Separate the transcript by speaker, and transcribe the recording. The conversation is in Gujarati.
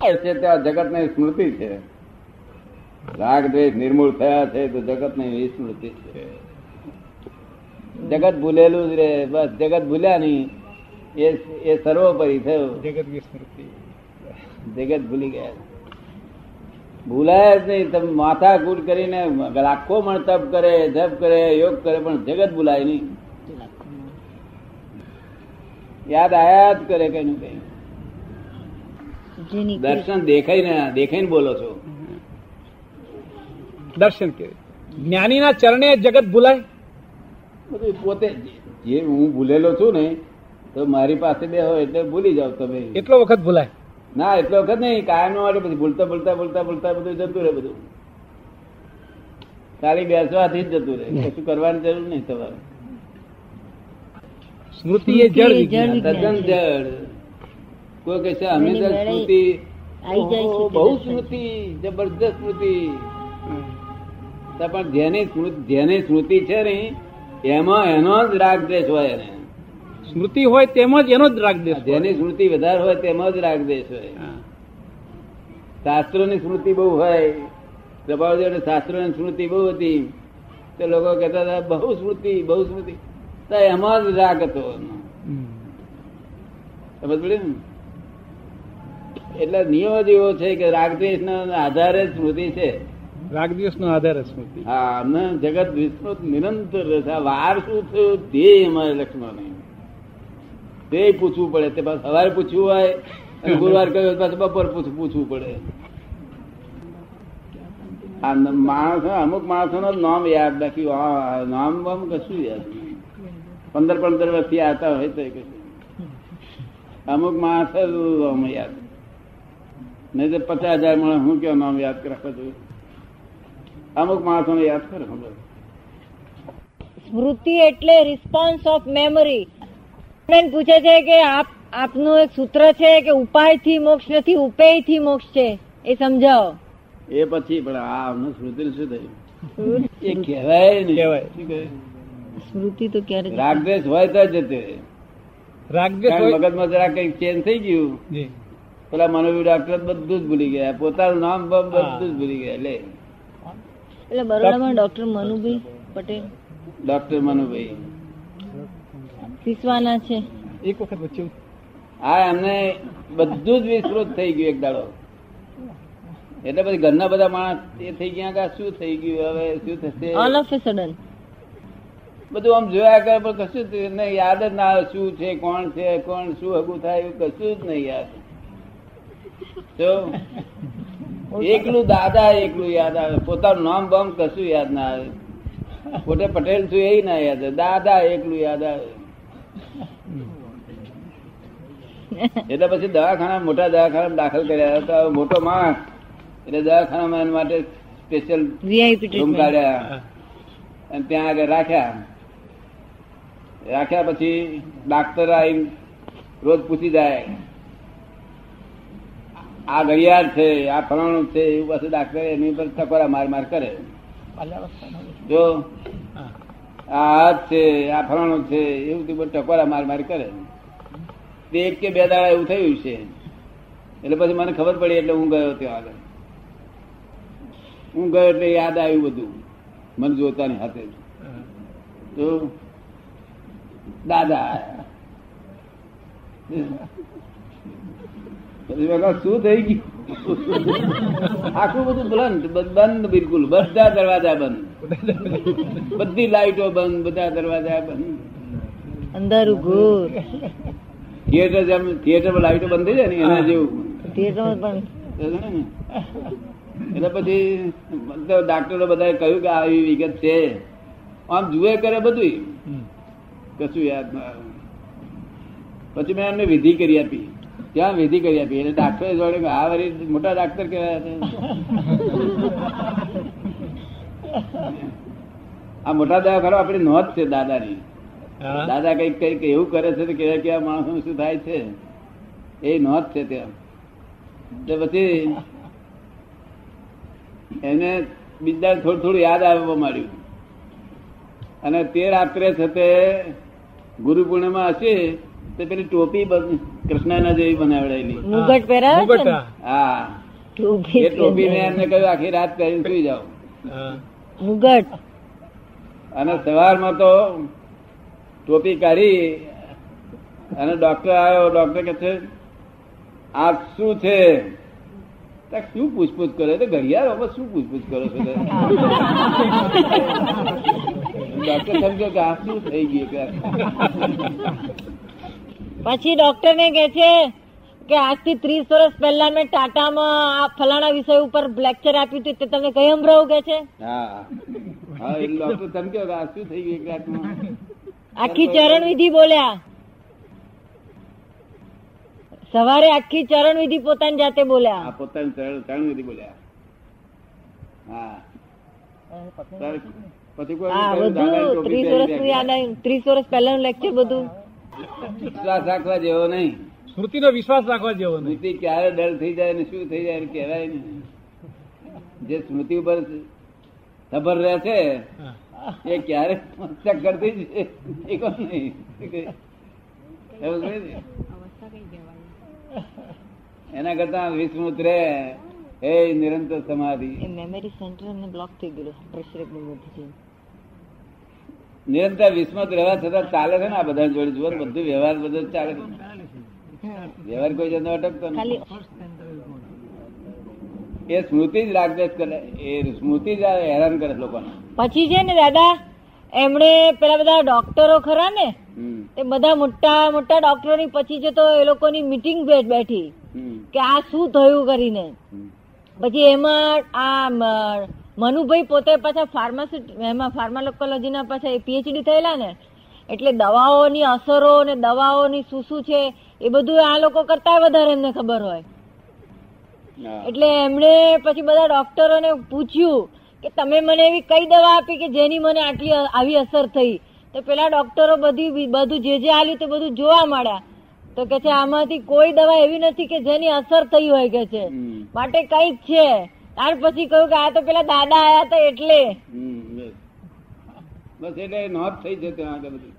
Speaker 1: છે ત્યાં જગતની સ્મૃતિ છે. રાગ દ્વેષ નિર્મૂળ થયા છે તો જગતની વિસ્મૃતિ છે. જગત ભૂલેલું જ રે બસ જગત ભૂલ્યા નહીં એ એ સર્વોપરી થયું.
Speaker 2: જગત વિસ્મૃતિ
Speaker 1: જગત ભૂલી ગયા. ભૂલાય જ નહીં તમે માથા કૂટ કરીને લાખો મણ તપ કરે જપ કરે યોગ કરે પણ જગત ભૂલાય નહીં. યાદ આયા જ કરે કઈ નું કઈ.
Speaker 3: જેની
Speaker 1: દર્શન દેખાય ને દેખાઈને બોલો છો.
Speaker 2: દર્શન કે. જ્ઞાનીના ચરણે જગત ભૂલાય?
Speaker 1: બધું પોતે જે હું ભૂલેલો છું ને તો મારી પાસે બે હોય એટલે ભૂલી જાવ તમે.
Speaker 2: એટલો વખત ભૂલાય?
Speaker 1: ના એટલો વખત નહીં. કાયમ માટે પછી ભૂલતા ભૂલતા ભૂલતા ભૂલતા બધું જતું રહે બધું. ખાલી બેસવાથી જ જતું રહે. કશું કરવાની જરૂર નહીં તમારે.
Speaker 2: સ્મૃતિ એ જળ
Speaker 3: જળ
Speaker 1: તદ્દન જડ કોઈ કહે છે અમે
Speaker 3: એની
Speaker 1: તો
Speaker 3: વેળે
Speaker 1: સ્મૃતિ બહુ સ્મૃતિ જબરદસ્ત સ્મૃતિ. પણ જેની સ્મૃતિ જેની સ્મૃતિ છે ને એમાં એનો જ રાગ દેશ હોય એને.
Speaker 2: સ્મૃતિ હોય તેમાં જ એનો જ રાગ દેશ
Speaker 1: જેની સ્મૃતિ વધારે હોય તેમાં જ રાગ દેશ હોય શાસ્ત્રોની સ્મૃતિ બહુ હોય. શાસ્ત્રો શાસ્ત્રોની સ્મૃતિ બહુ હતી. તો લોકો કહેતા હતા બહુ સ્મૃતિ બહુ સ્મૃતિ. તો એમાં જ રાગ હતો એનો. સમજ પડ્યું ને? એટલે નિયમ જ એવો છે કે રાગદ્વેષ ના આધારે સ્મૃતિ છે.
Speaker 2: રાગ નો આધારે સ્મૃતિ.
Speaker 1: હા અમને જગત વિસ્મૃત નિરંતર રહેશે વાર શું થયું? તે અમારે લક્ષ્મણ. નહીં તે પૂછવું પડે. તે પાછું સવારે પૂછવું હોય અને ગુરુવાર કહ્યું પાછું બપોર પૂછવું પડે. આ માણસ અમુક માણસો નો નામ યાદ રાખ્યું. નામ બામ કશું યાદ. પંદર પંદર વર્ષથી આવતા હોય તો કશું. અમુક માણસ નામ યાદ નહીં તો પચાસ હજાર માણસ હું કેવું નામ યાદ રાખવા જોઈએ? અમુક માણસો યાદ કરે
Speaker 3: સ્મૃતિ એટલે રિસ્પોન્સ ઓફ મેમરી પૂછે છે કે આપ આપનું એક સૂત્ર છે કે ઉપાયથી મોક્ષ નથી ઉપેયથી મોક્ષ છે. એ સમજાવો.
Speaker 1: એ પછી પણ આ અમને સ્મૃતિ શું થયું? એ કહેવાય નહીં.
Speaker 2: કહેવાય.
Speaker 3: સ્મૃતિ તો ક્યારે
Speaker 1: રાગદેશ હોય તો જ તે.
Speaker 2: રાગદેશ
Speaker 1: મગજમાં જરા કઈ ચેન્જ થઈ ગયું.
Speaker 2: જી.
Speaker 1: પેલા મનોવી ડોક્ટર બધું જ ભૂલી ગયા. પોતાનું નામ બધું જ ભૂલી ગયા લે.
Speaker 3: એટલે બરોડામાં ડોક્ટર મનુભાઈ પટેલ.
Speaker 1: ડોક્ટર મનુભાઈ.
Speaker 3: સિસવાના છે.
Speaker 2: એક વખત વચ્ચે
Speaker 1: હા એમને બધું જ વિસ્તૃત થઈ ગયું એક દાડો. એટલે પછી ઘરના બધા માણસ એ થઈ ગયા કે શું થઈ ગયું હવે શું થશે?
Speaker 3: ઓલ ઓફ સડન
Speaker 1: બધું આમ જોયા કરે પણ કશું જ યાદ જ ના શું છે કોણ છે કોણ શું હગું થાય એવું કશું જ નહીં યાદ. એકલું દાદા એકલું યાદ આવે. પોતાનું નામ બામ કશું યાદ ના આવે. પોતે પટેલ છું એ ના યાદ આવે. દાદા એકલું યાદ આવે. એટલે પછી દવાખાના મોટા દવાખાના દાખલ કર્યા. તો મોટો માણસ એટલે દવાખાનામાં એના માટે સ્પેશિયલ રૂમ કાઢ્યા. અને ત્યાં આગળ રાખ્યા. રાખ્યા પછી ડાક્ટર આવી રોજ પૂછી જાય. આ ઘડિયાળ છે આ ફલાણું છે એવું બધું ડાક્ટર એની પર ટકોરા માર માર કરે. જો? આ હાથ છે આ ફલાણું છે એવું બધું ટકોરા માર માર કરે. તે એક કે બે દાડા એવું થયું છે. એટલે પછી મને ખબર પડી એટલે હું ગયો ત્યાં આગળ. હું ગયો એટલે યાદ આવ્યું બધું મને જોતાની હાથે. તો દાદા શું થઈ ગયું? આખું બધું બ્લન્ટ બંધ બિલકુલ. બધા દરવાજા બંધ. બધી લાઈટો બંધ બધા દરવાજા બંધ.
Speaker 3: અંધારું ઘોર
Speaker 1: થિયેટર જેમ થિયેટરમાં લાઈટો બંધ થઈ જાય ને એના જેવું.
Speaker 3: થિયેટર બંધ.
Speaker 1: એટલે પછી ડાક્ટરો બધાએ કહ્યું કે આવી વિગત છે. આમ જુએ કરે બધું કશું યાદ ના આવે. પછી મેં એમને વિધિ કરી આપી. ત્યાં વિધિ કરી આપી? એટલે ડાક્ટરે જોડે આ વળી મોટા ડાક્ટર કહેવાય આ મોટા દવાખાના આપણી નોંધ છે દાદાની. દાદા કંઈક કંઈક એવું કરે છે કેવા કેવા માણસો શું થાય છે? એ નોંધ છે ત્યાં તો પછી એને બીજા થોડું થોડું યાદ આવવા માંડ્યું. અને તે રાત્રે છે તે ગુરુ પૂર્ણિમા હશે તે પેલી ટોપી કૃષ્ણના જેવી બનાવડાયેલી
Speaker 3: મુગટ પહેરાવે છે
Speaker 2: હા.
Speaker 3: ટોપી
Speaker 1: એ ટોપી મેં એમને કહ્યું આખી રાત પહેરી સુઈ જાઓ.
Speaker 3: મુગટ.
Speaker 1: અને સવારમાં તો ટોપી કાઢી અને ડોક્ટર આવ્યો. ડોક્ટર કે છે આ શું છે? તો શું પૂછપૂછ કરે? તો ઘડિયાળ હવે શું પૂછપૂછ કરો છો ડોક્ટર સમજો કે આ શું થઈ ગયું કે
Speaker 3: પછી ડોક્ટર ને કે છે કે આજથી ત્રીસ વર્ષ પહેલા મેં ટાટામાં આ ફલાણા વિષય ઉપર લેક્ચર આપ્યું હતું તે તમે કઈ સંભળાવું કે છે આખી ચરણ વિધિ બોલ્યા. સવારે આખી ચરણ વિધિ પોતાની જાતે બોલ્યા.
Speaker 1: પોતાની ચરણ વિધિ બોલ્યા. હા. પછી
Speaker 3: ત્રીસ વર્ષ પહેલાનું લેક્ચર બધું.
Speaker 1: વિશ્વાસ રાખવા જેવો નહીં.
Speaker 2: સ્મૃતિનો વિશ્વાસ રાખવા જેવો
Speaker 1: સ્મૃતિ ક્યારે ડર થઈ જાય ને શું થઈ જાય એને કહેવાય નહીં. જે સ્મૃતિ ઉપર ખબર રહે છે એ ક્યારે ચક્કર થઈ એ કોણ નહીં? છે ને? એના કરતા વિસ્મૃત રે એ નિરંતર સમાધિ.
Speaker 3: મેમરી સેન્ટર ને બ્લોક થઈ ગયેલું પ્રેશર એકદમ વધી
Speaker 1: નિરંતર વિસ્મત રહેવા છતાં ચાલે છે ને આ બધા જોડે. જુઓ બધું વ્યવહાર બધો ચાલે છે. વ્યવહાર કોઈ જતો અટકતો એ સ્મૃતિ જ રાગદેશ કરે. એ સ્મૃતિ જ હેરાન કરે લોકોને.
Speaker 3: પછી છે ને દાદા એમણે પેલા બધા ડોક્ટરો ખરા ને એ બધા મોટા મોટા ડોક્ટરો ની પછી છે તો એ લોકોની મીટિંગ બેઠી કે આ શું થયું કરીને. પછી એમાં આ મનુભાઈ પોતે પાછા ફાર્માસી એમાં ફાર્માકોલોજીના પાછા પીએચડી થયેલા ને એટલે દવાઓની અસરો ને દવાઓની શું શું છે એ બધું આ લોકો કરતા વધારે એમને ખબર હોય. એટલે એમણે પછી બધા ડોક્ટરોને પૂછ્યું કે તમે મને એવી કઈ દવા આપી કે જેની મને આટલી આવી અસર થઈ? તો પેલા ડોક્ટરો બધી બધું જે જે આલ્યું તે બધું જોવા માંડ્યા. તો કે છે આમાંથી કોઈ દવા એવી નથી કે જેની અસર થઈ હોય કે છે. માટે કંઈક છે. ત્યાર પછી કહ્યું કે આ તો પેલા દાદા આયા હતા એટલે
Speaker 1: બસ. એટલે નોંધ થઈ જતી આગળ બધી